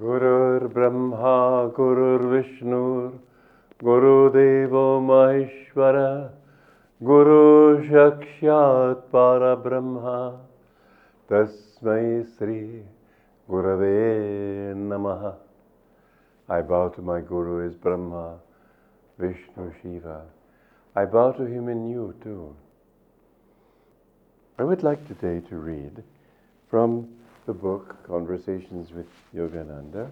गुरुर्ब्रह्मा गुरुर्विष्णुर् गुरुदेवो महेश्वर गुरुसाक्षात् परब्रह्मा तस्मै Shri Gurave Namaha. I bow to my Guru as Brahma, Vishnu, Shiva. I bow to him in you too. I would like today to read from the book Conversations with Yogananda,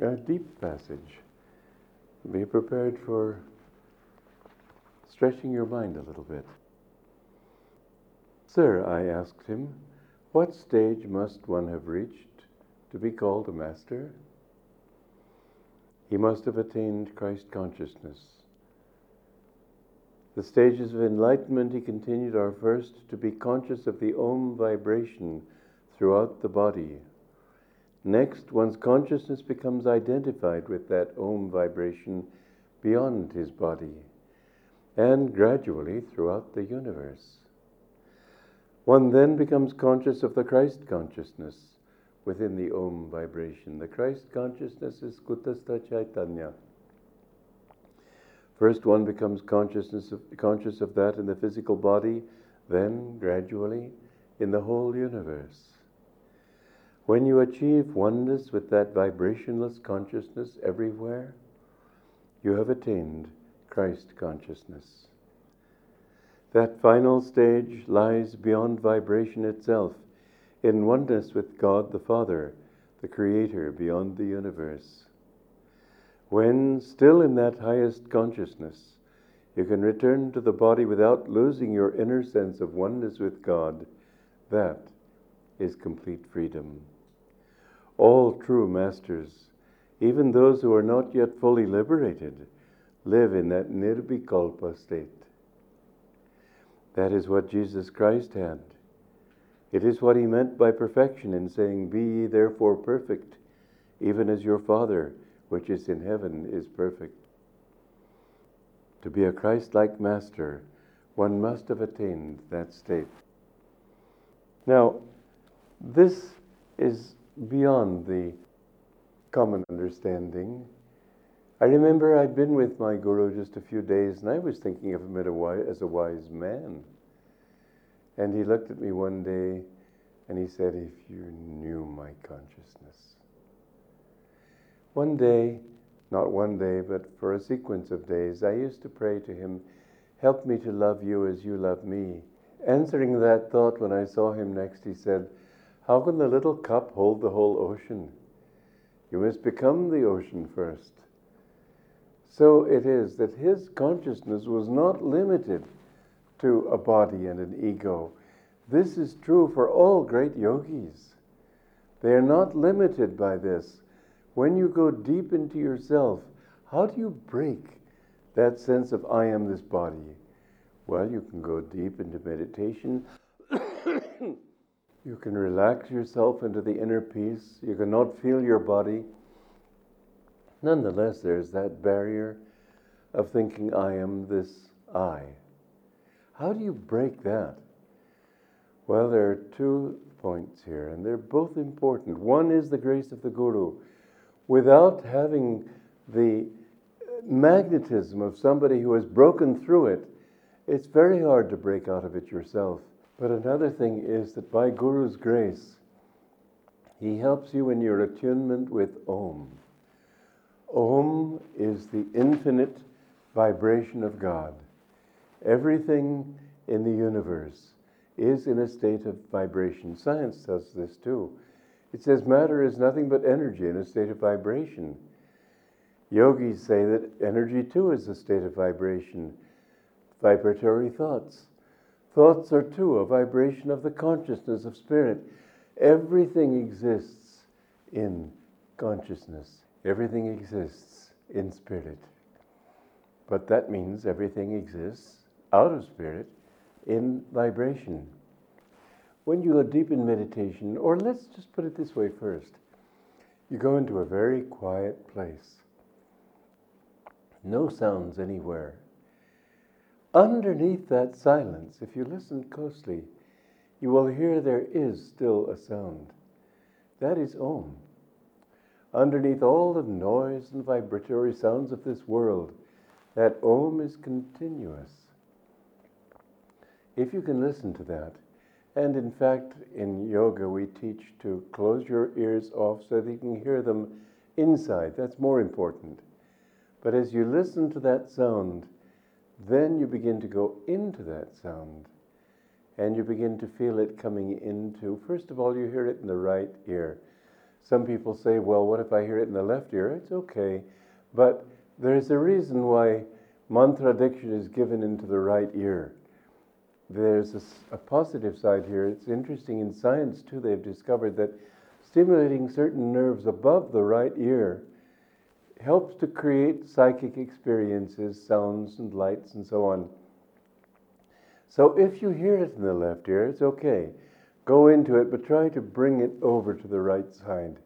a deep passage. Be prepared for stretching your mind a little bit. Sir, I asked him, what stage must one have reached to be called a master? He must have attained Christ consciousness. The stages of enlightenment, he continued, are first to be conscious of the Om vibration throughout the body. Next, one's consciousness becomes identified with that Om vibration beyond his body, and gradually throughout the universe. One then becomes conscious of the Christ consciousness within the Om vibration. The Christ consciousness is Kutastha Chaitanya. First, one becomes consciousness of, conscious of that in the physical body, then, gradually, in the whole universe. When you achieve oneness with that vibrationless consciousness everywhere, you have attained Christ consciousness. That final stage lies beyond vibration itself, in oneness with God the Father, the Creator beyond the universe. When, still in that highest consciousness, you can return to the body without losing your inner sense of oneness with God, that is complete freedom. All true masters, even those who are not yet fully liberated, live in that nirvikalpa state. That is what Jesus Christ had. It is what he meant by perfection in saying, Be ye therefore perfect, even as your Father, which is in heaven, is perfect. To be a Christ like master, one must have attained that state. Now, this is beyond the common understanding I remember I'd been with my guru just a few days, and I was thinking of him as a wise man. And he looked at me one day and he said, If you knew my consciousness. One day, not one day, but for a sequence of days, I used to pray to him, Help me to love you as you love me. Answering that thought when I saw him next, he said, How can the little cup hold the whole ocean? You must become the ocean first. So it is that his consciousness was not limited to a body and an ego. This is true for all great yogis. They are not limited by this. When you go deep into yourself, how do you break that sense of I am this body? Well, you can go deep into meditation. you can relax yourself into the inner peace. You cannot feel your body. Nonetheless, there's that barrier of thinking, I am this I. How do you break that? Well, there are two points here, and they're both important. One is the grace of the Guru. Without having the magnetism of somebody who has broken through it, it's very hard to break out of it yourself. But another thing is that by Guru's grace, he helps you in your attunement with Om. Om is the infinite vibration of God. Everything in the universe is in a state of vibration. Science does this too. It says matter is nothing but energy in a state of vibration. Yogis say that energy too is a state of vibration, vibratory thoughts. Thoughts are too a vibration of the consciousness of spirit. Everything exists in consciousness. Everything exists in spirit. But that means everything exists out of spirit in vibration. When you go deep in meditation, or let's just put it this way first, you go into a very quiet place, no sounds anywhere. Underneath that silence, if you listen closely, you will hear there is still a sound. That is Om. underneath all the noise and vibratory sounds of this world, that Om is continuous. If you can listen to that, and in fact, in yoga, we teach to close your ears off so that you can hear them inside. That's more important. But as you listen to that sound, then you begin to go into that sound and you begin to feel it coming into, first of all, you hear it in the right ear. Some people say, well, what if I hear it in the left ear? It's okay. But there's a reason why mantra diksha is given into the right ear. There's a, a, positive side here. It's interesting in science, too, they've discovered that stimulating certain nerves above the right ear helps to create psychic experiences, sounds and lights, and so on. So if you hear it in the left ear, it's okay. Go into it, but try to bring it over to the right side.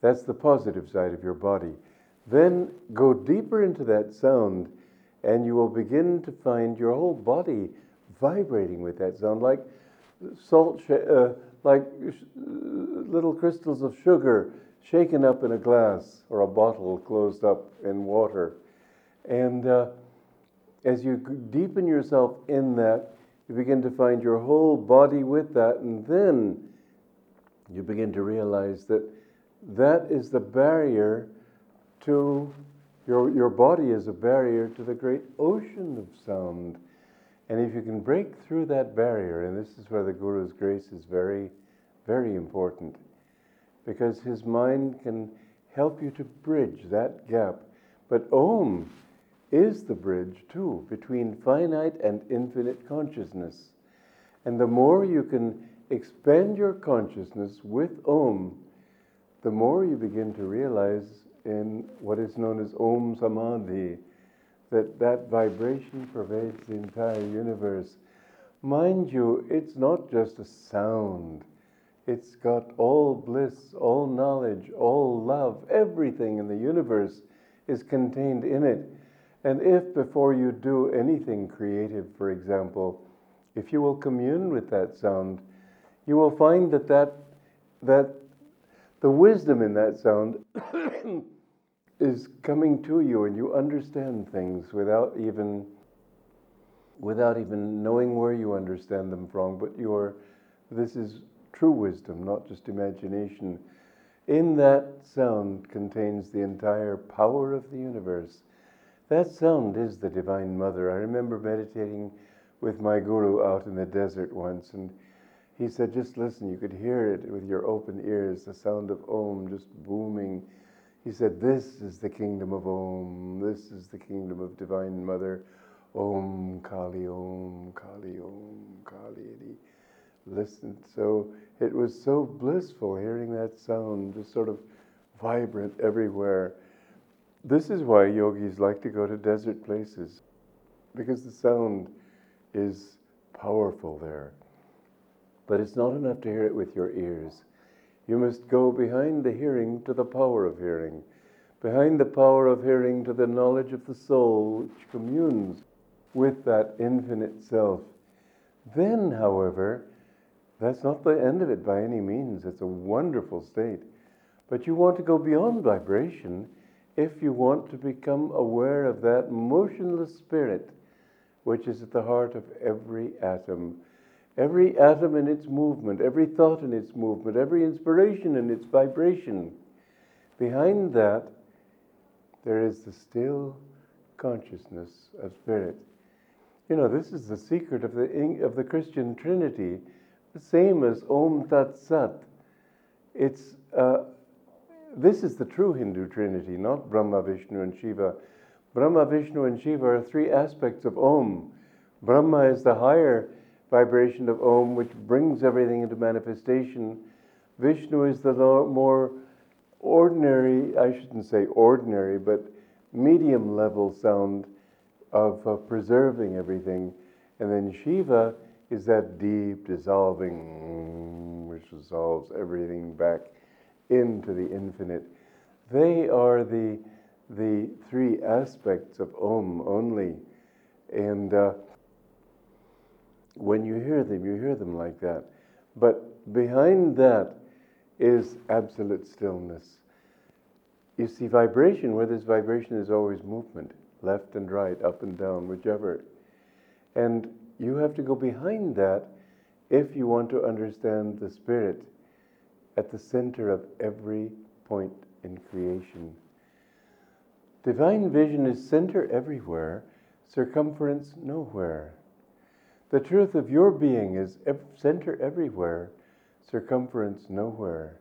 That's the positive side of your body. Then go deeper into that sound, and you will begin to find your whole body vibrating with that sound, like salt, uh, like sh- little crystals of sugar shaken up in a glass or a bottle closed up in water. And uh, as you deepen yourself in that, you begin to find your whole body with that, and then you begin to realize that that is the barrier to your, your body is a barrier to the great ocean of sound. And if you can break through that barrier, and this is where the Guru's grace is very, very important, because his mind can help you to bridge that gap. But Om is the bridge, too, between finite and infinite consciousness. And the more you can expand your consciousness with Om, the more you begin to realize in what is known as Om Samadhi that that vibration pervades the entire universe. Mind you, it's not just a sound. It's got all bliss, all knowledge, all love, everything in the universe is contained in it. And if before you do anything creative, for example, if you will commune with that sound, you will find that that, that the wisdom in that sound is coming to you and you understand things without even without even knowing where you understand them from but your this is true wisdom not just imagination in that sound contains the entire power of the universe that sound is the Divine Mother. I remember meditating with my guru out in the desert once, and he said, Just listen, you could hear it with your open ears, the sound of Om just booming. He said, This is the kingdom of Om. This is the kingdom of Divine Mother. Om Kali, Om Kali, Om Kali. And he listened. So it was so blissful hearing that sound, just sort of vibrant everywhere. This is why yogis like to go to desert places, because the sound is powerful there. But it's not enough to hear it with your ears. You must go behind the hearing to the power of hearing, behind the power of hearing to the knowledge of the soul which communes with that infinite self. Then, however, that's not the end of it by any means. It's a wonderful state. But you want to go beyond vibration if you want to become aware of that motionless spirit which is at the heart of every atom. Every atom in its movement, every thought in its movement, every inspiration in its vibration. Behind that, there is the still consciousness of spirit. You know, this is the secret of the, of the Christian Trinity, same as Om Tat Sat. It's uh, this is the true Hindu trinity, not Brahma, Vishnu, and Shiva. Brahma, Vishnu, and Shiva are three aspects of Om. Brahma is the higher vibration of Om, which brings everything into manifestation. Vishnu is the more ordinary, I shouldn't say ordinary, but medium level sound of uh, preserving everything. And then Shiva is that deep dissolving, which dissolves everything back into the infinite. They are the, the three aspects of Om only. And uh, when you hear them, you hear them like that. But behind that is absolute stillness. you see vibration where this vibration is always movement, left and right, up and down, whichever. And you have to go behind that if you want to understand the Spirit at the center of every point in creation. Divine vision is center everywhere, circumference nowhere. The truth of your being is center everywhere, circumference nowhere.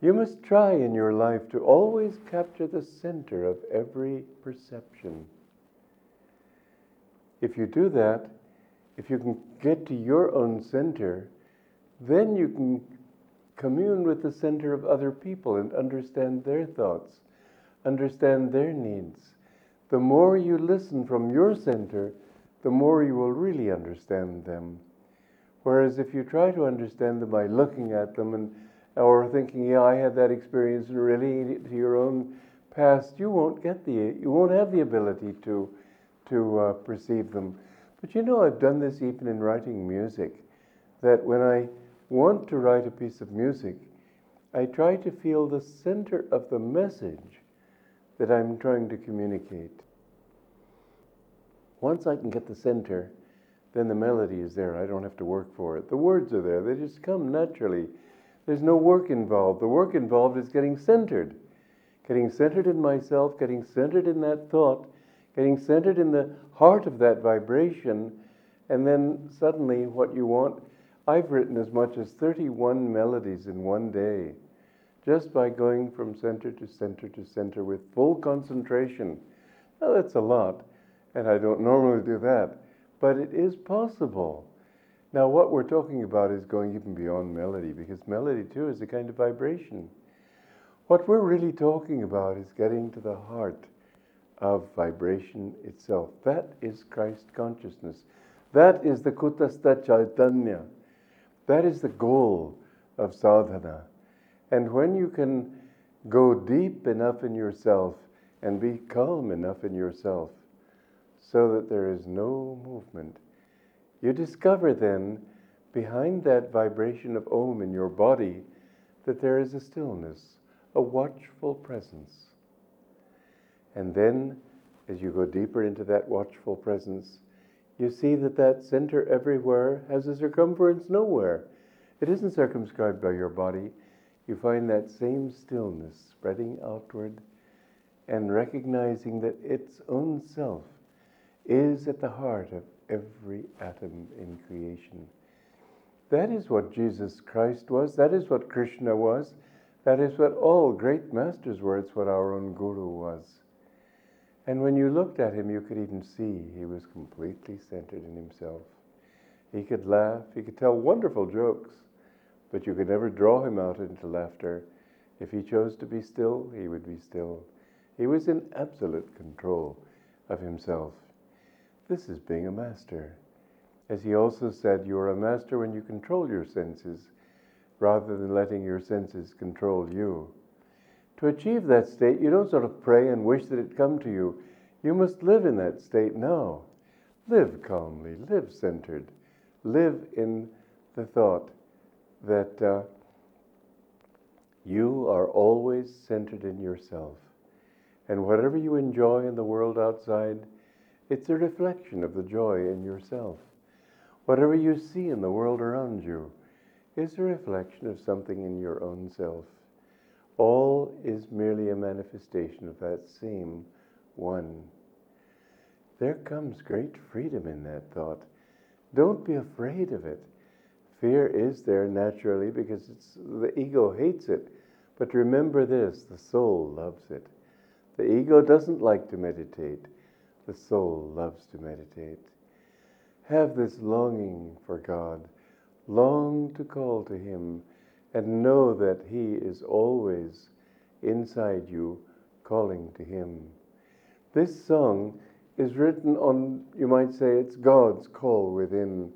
You must try in your life to always capture the center of every perception. If you do that, if you can get to your own center, then you can commune with the center of other people and understand their thoughts, understand their needs. The more you listen from your center, the more you will really understand them. Whereas if you try to understand them by looking at them and or thinking, yeah, I had that experience and relating it to your own past, you won't get the you won't have the ability to to uh, perceive them. But you know, I've done this even in writing music. That when I want to write a piece of music, I try to feel the center of the message that I'm trying to communicate. Once I can get the center, then the melody is there. I don't have to work for it. The words are there, they just come naturally. There's no work involved. The work involved is getting centered. Getting centered in myself, getting centered in that thought, getting centered in the heart of that vibration, and then suddenly what you want I've written as much as 31 melodies in one day just by going from center to center to center with full concentration. Now, that's a lot, and I don't normally do that, but it is possible. Now, what we're talking about is going even beyond melody, because melody, too, is a kind of vibration. What we're really talking about is getting to the heart of vibration itself. That is Christ consciousness. That is the Kutastha Chaitanya. That is the goal of sadhana. And when you can go deep enough in yourself and be calm enough in yourself so that there is no movement, you discover then behind that vibration of Om in your body that there is a stillness, a watchful presence. And then, as you go deeper into that watchful presence, you see that that center everywhere has a circumference nowhere. It isn't circumscribed by your body. You find that same stillness spreading outward and recognizing that its own self is at the heart of every atom in creation. That is what Jesus Christ was. That is what Krishna was. That is what all great masters were. It's what our own Guru was. And when you looked at him, you could even see he was completely centered in himself. He could laugh, he could tell wonderful jokes, but you could never draw him out into laughter. If he chose to be still, he would be still. He was in absolute control of himself. This is being a master. As he also said, you are a master when you control your senses rather than letting your senses control you. To achieve that state, you don't sort of pray and wish that it come to you. You must live in that state now. Live calmly, live centered, live in the thought that uh, you are always centered in yourself. And whatever you enjoy in the world outside, it's a reflection of the joy in yourself. Whatever you see in the world around you is a reflection of something in your own self. All is merely a manifestation of that same one. There comes great freedom in that thought. Don't be afraid of it. Fear is there naturally because it's, the ego hates it. But remember this the soul loves it. The ego doesn't like to meditate, the soul loves to meditate. Have this longing for God. Long to call to Him and know that He is always inside you calling to Him. This song is written on, you might say, it's God's call within.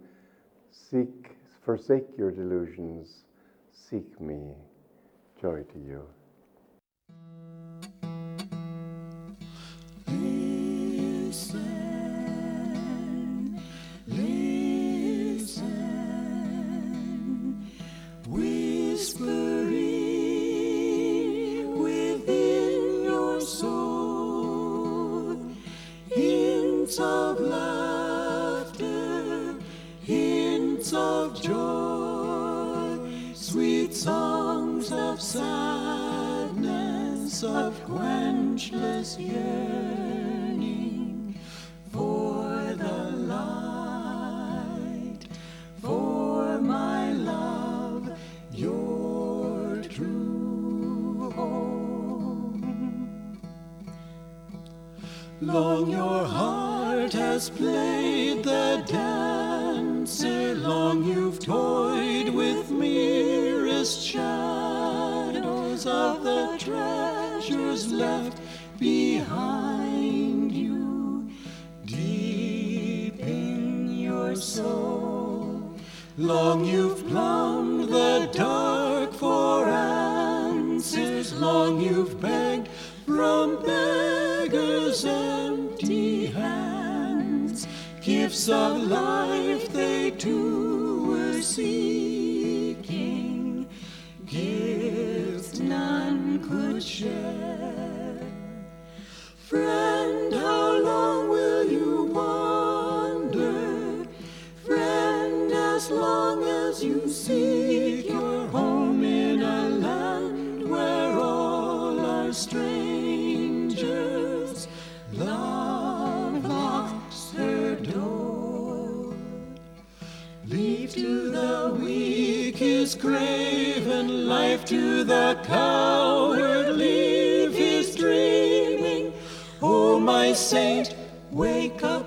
Seek, forsake your delusions, seek me. Joy to you. hints of laughter, hints of joy, sweet songs of sadness, of quenchless yearning for the light, for my love, your true home. Long your heart has played the dancer, long you've toyed with merest shadows of the treasures left behind you, deep in your soul. Long you've plumbed the dark Gifts of life they too were seeking, gifts none could share. Friend, how long will you wander? Friend, as long as you seek to the coward. Leave his dreaming. Oh, my saint, wake up,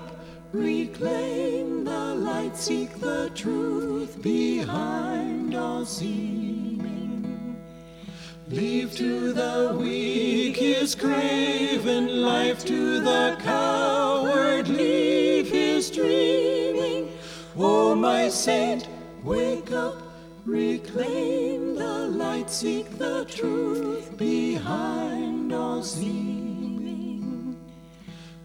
reclaim the light, seek the truth behind all seeming. Leave to the weak his craven life to the coward. Leave his dreaming. Oh, my saint, wake up, reclaim the light, seek the truth behind all seeming.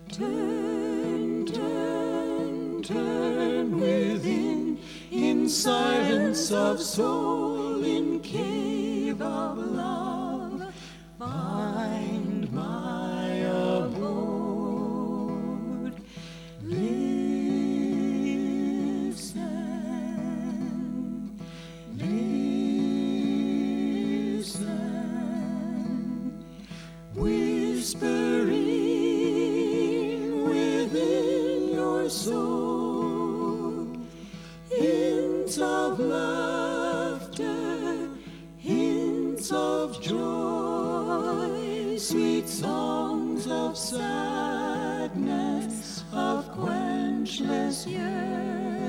Turn, turn, turn within, in silence of soul, in cave of love, find sweet songs of sadness, of quenchless yearning.